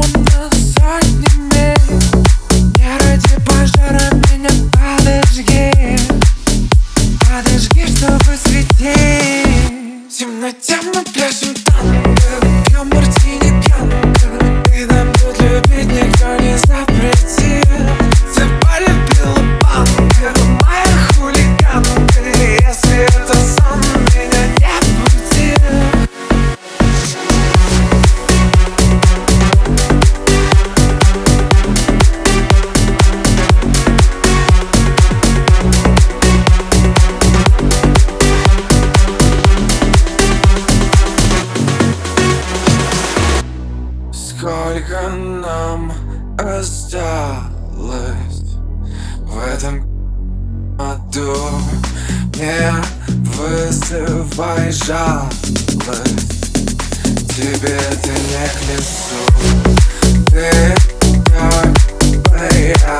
someone Сколько нам осталось в этом году? Не вызывай жалость, тебе ты не к лицу. Ты как моя.